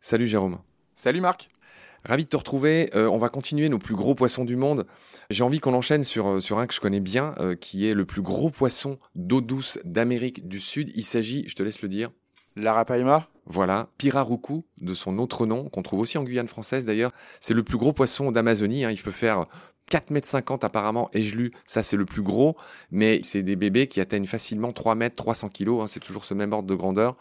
Salut Jérôme. Salut Marc. Ravi de te retrouver. Euh, on va continuer nos plus gros poissons du monde. J'ai envie qu'on enchaîne sur, euh, sur un que je connais bien, euh, qui est le plus gros poisson d'eau douce d'Amérique du Sud. Il s'agit, je te laisse le dire. L'arapaima Voilà, Pirarucu, de son autre nom, qu'on trouve aussi en Guyane française d'ailleurs. C'est le plus gros poisson d'Amazonie. hein. Il peut faire 4,50 mètres apparemment, et je lu, ça c'est le plus gros, mais c'est des bébés qui atteignent facilement 3 mètres, 300 kilos, hein. c'est toujours ce même ordre de grandeur.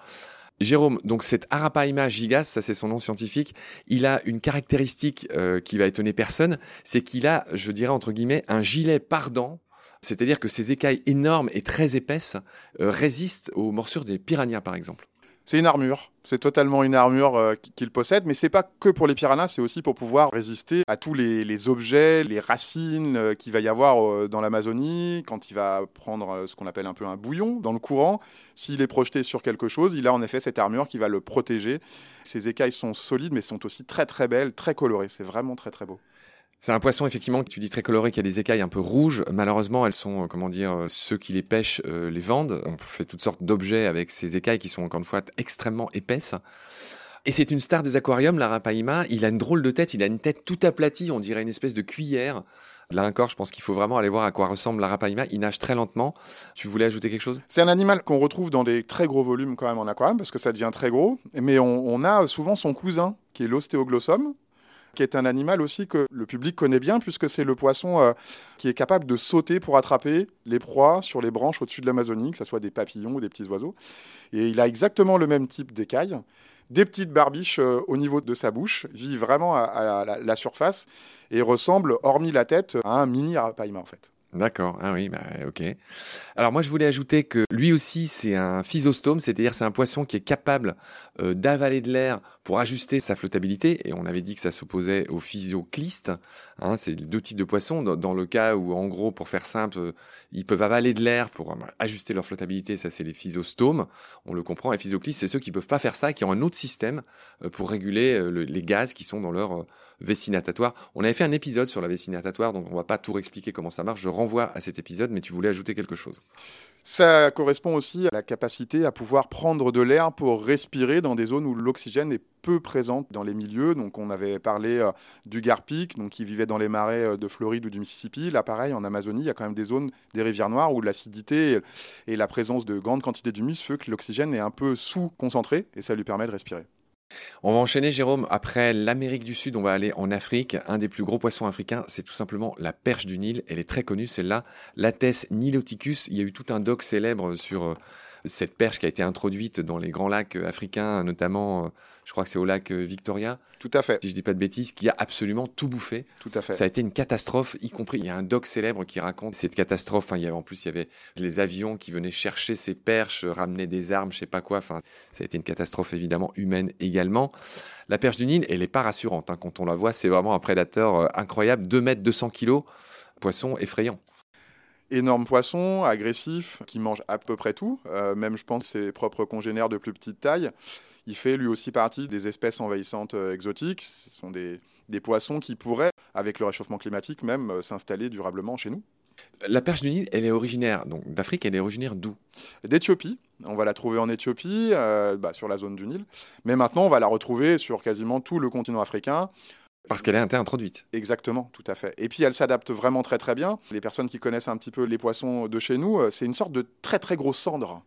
Jérôme, donc cet Arapaima gigas, ça c'est son nom scientifique, il a une caractéristique euh, qui va étonner personne, c'est qu'il a, je dirais entre guillemets, un gilet pardant, c'est-à-dire que ses écailles énormes et très épaisses euh, résistent aux morsures des piranhas par exemple. C'est une armure. C'est totalement une armure euh, qu'il possède, mais c'est pas que pour les piranhas, c'est aussi pour pouvoir résister à tous les, objets, les racines euh, qu'il va y avoir euh, dans l'Amazonie. Quand il va prendre ce qu'on appelle un peu un bouillon dans le courant, s'il est projeté sur quelque chose, il a en effet cette armure qui va le protéger. Ses écailles sont solides, mais sont aussi très très belles, très colorées. C'est vraiment très très beau. C'est un poisson effectivement que tu dis très coloré, qui a des écailles un peu rouges. Malheureusement, elles sont, euh, comment dire, euh, ceux qui les pêchent euh, les vendent. On fait toutes sortes d'objets avec ces écailles qui sont encore une fois extrêmement épaisses. Et c'est une star des aquariums, l'arapaima. Il a une drôle de tête, il a une tête tout aplatie, on dirait une espèce de cuillère. Là encore, je pense qu'il faut vraiment aller voir à quoi ressemble l'arapaima. Il nage très lentement. Tu voulais ajouter quelque chose? C'est un animal qu'on retrouve dans des très gros volumes quand même en aquarium, parce que ça devient très gros. Mais on, on a souvent son cousin, qui est l'ostéoglossum, qui est un animal aussi que le public connaît bien, puisque c'est le poisson euh, qui est capable de sauter pour attraper les proies sur les branches au-dessus de l'Amazonie, que ce soit des papillons ou des petits oiseaux. Et il a exactement le même type d'écailles, des petites barbiches euh, au niveau de sa bouche, vit vraiment à, la, surface et ressemble, hormis la tête, à un mini arapaima en fait. D'accord, ah oui, bah, ok. Alors moi je voulais ajouter que lui aussi c'est un physostome, c'est-à-dire c'est un poisson qui est capable euh, d'avaler de l'air pour ajuster sa flottabilité, et on avait dit que ça s'opposait au physiocliste, hein, c'est deux types de poissons, dans, le cas où en gros pour faire simple, euh, ils peuvent avaler de l'air pour euh, ajuster leur flottabilité, ça c'est les physostomes, on le comprend, et physioclistes c'est ceux qui peuvent pas faire ça, qui ont un autre système pour réguler le, les gaz qui sont dans leur vessie natatoire. On avait fait un épisode sur la vessie natatoire, donc on va pas tout réexpliquer comment ça marche, renvoie à cet épisode, mais tu voulais ajouter quelque chose. Ça correspond aussi à la capacité à pouvoir prendre de l'air pour respirer dans des zones où l'oxygène est peu présent dans les milieux. Donc on avait parlé euh, du garpic, donc qui vivait dans les marais euh, de Floride ou du Mississippi. Là, pareil, en Amazonie, il y a quand même des zones, des rivières noires où l'acidité et la présence de grandes quantités d'humus fait que l'oxygène est un peu sous-concentré et ça lui permet de respirer. On va enchaîner, Jérôme. Après l'Amérique du Sud, on va aller en Afrique. Un des plus gros poissons africains, c'est tout simplement la perche du Nil. Elle est très connue, celle-là. L'Athès niloticus. Il y a eu tout un doc célèbre sur euh, cette perche qui a été introduite dans les grands lacs africains, notamment, euh, je crois que c'est au lac euh, Victoria. Tout à fait. Si je dis pas de bêtises, qui a absolument tout bouffé. Tout à fait. Ça a été une catastrophe, y compris. Il y a un doc célèbre qui raconte cette catastrophe. Enfin, il y avait, en plus, il y avait les avions qui venaient chercher ces perches, ramener des armes, je sais pas quoi. Enfin, ça a été une catastrophe évidemment humaine également. La perche du Nil, elle est pas rassurante. Hein. Quand on la voit, c'est vraiment un prédateur euh, incroyable. 2 mètres 200 kilos, poisson effrayant. Énorme poisson, agressif, qui mange à peu près tout, euh, même je pense ses propres congénères de plus petite taille. Il fait lui aussi partie des espèces envahissantes euh, exotiques. Ce sont des, des, poissons qui pourraient, avec le réchauffement climatique même, euh, s'installer durablement chez nous. La perche du Nil, elle est originaire donc d'Afrique, elle est originaire d'où? D'Éthiopie. On va la trouver en Éthiopie, bah, sur la zone du Nil. Mais maintenant, on va la retrouver sur quasiment tout le continent africain. Parce qu'elle a été introduite. Exactement, tout à fait. Et puis elle s'adapte vraiment très très bien. Les personnes qui connaissent un petit peu les poissons de chez nous, c'est une sorte de très très gros cendre.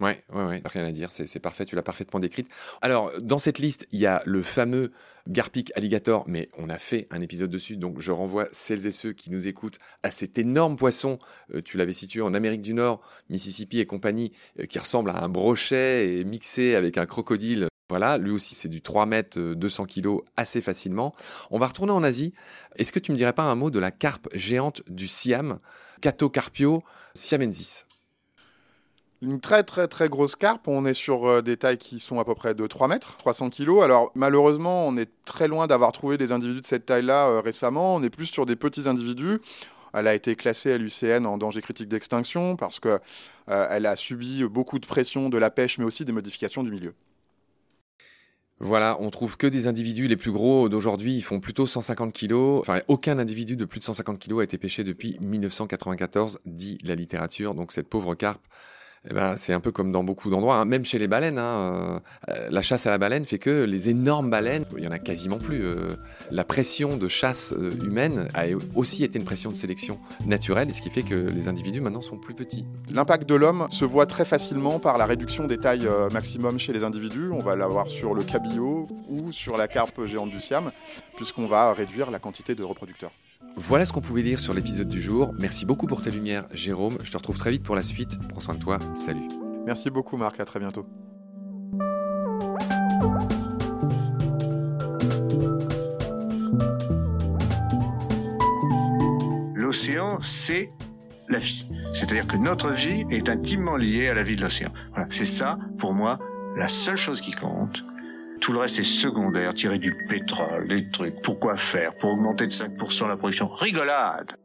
Ouais, ouais, ouais, rien à dire, c'est parfait, tu l'as parfaitement décrite. Alors, dans cette liste, il y a le fameux Garpic Alligator, mais on a fait un épisode dessus, donc je renvoie celles et ceux qui nous écoutent à cet énorme poisson, euh, tu l'avais situé en Amérique du Nord, Mississippi et compagnie, euh, qui ressemble à un brochet et mixé avec un crocodile. Voilà, lui aussi c'est du 3 mètres 200 kilos assez facilement. On va retourner en Asie. Est-ce que tu me dirais pas un mot de la carpe géante du Siam, Catocarpio siamensis? Une très très très grosse carpe, on est sur euh, des tailles qui sont à peu près de 3 mètres, 300 kilos. Alors malheureusement, on est très loin d'avoir trouvé des individus de cette taille-là euh, récemment. On est plus sur des petits individus. Elle a été classée à l'UCN en danger critique d'extinction parce qu'elle euh, a subi beaucoup de pression de la pêche, mais aussi des modifications du milieu. Voilà, on trouve que des individus les plus gros d'aujourd'hui, ils font plutôt 150 kilos. Enfin, aucun individu de plus de 150 kilos a été pêché depuis 1994, dit la littérature. Donc cette pauvre carpe, eh ben, c'est un peu comme dans beaucoup d'endroits, hein. même chez les baleines. Hein, euh, la chasse à la baleine fait que les énormes baleines, il y en a quasiment plus. Euh, la pression de chasse euh, humaine a aussi été une pression de sélection naturelle, ce qui fait que les individus maintenant sont plus petits. L'impact de l'homme se voit très facilement par la réduction des tailles maximum chez les individus. On va l'avoir sur le cabillaud ou sur la carpe géante du Siam, puisqu'on va réduire la quantité de reproducteurs. Voilà ce qu'on pouvait dire sur l'épisode du jour. Merci beaucoup pour tes lumières, Jérôme. Je te retrouve très vite pour la suite. Prends soin de toi. Salut. Merci beaucoup, Marc. À très bientôt. L'océan, c'est la vie. C'est-à-dire que notre vie est intimement liée à la vie de l'océan. Voilà, c'est ça, pour moi, la seule chose qui compte. Tout le reste est secondaire, tirer du pétrole, des trucs. Pourquoi faire? Pour augmenter de 5% la production. Rigolade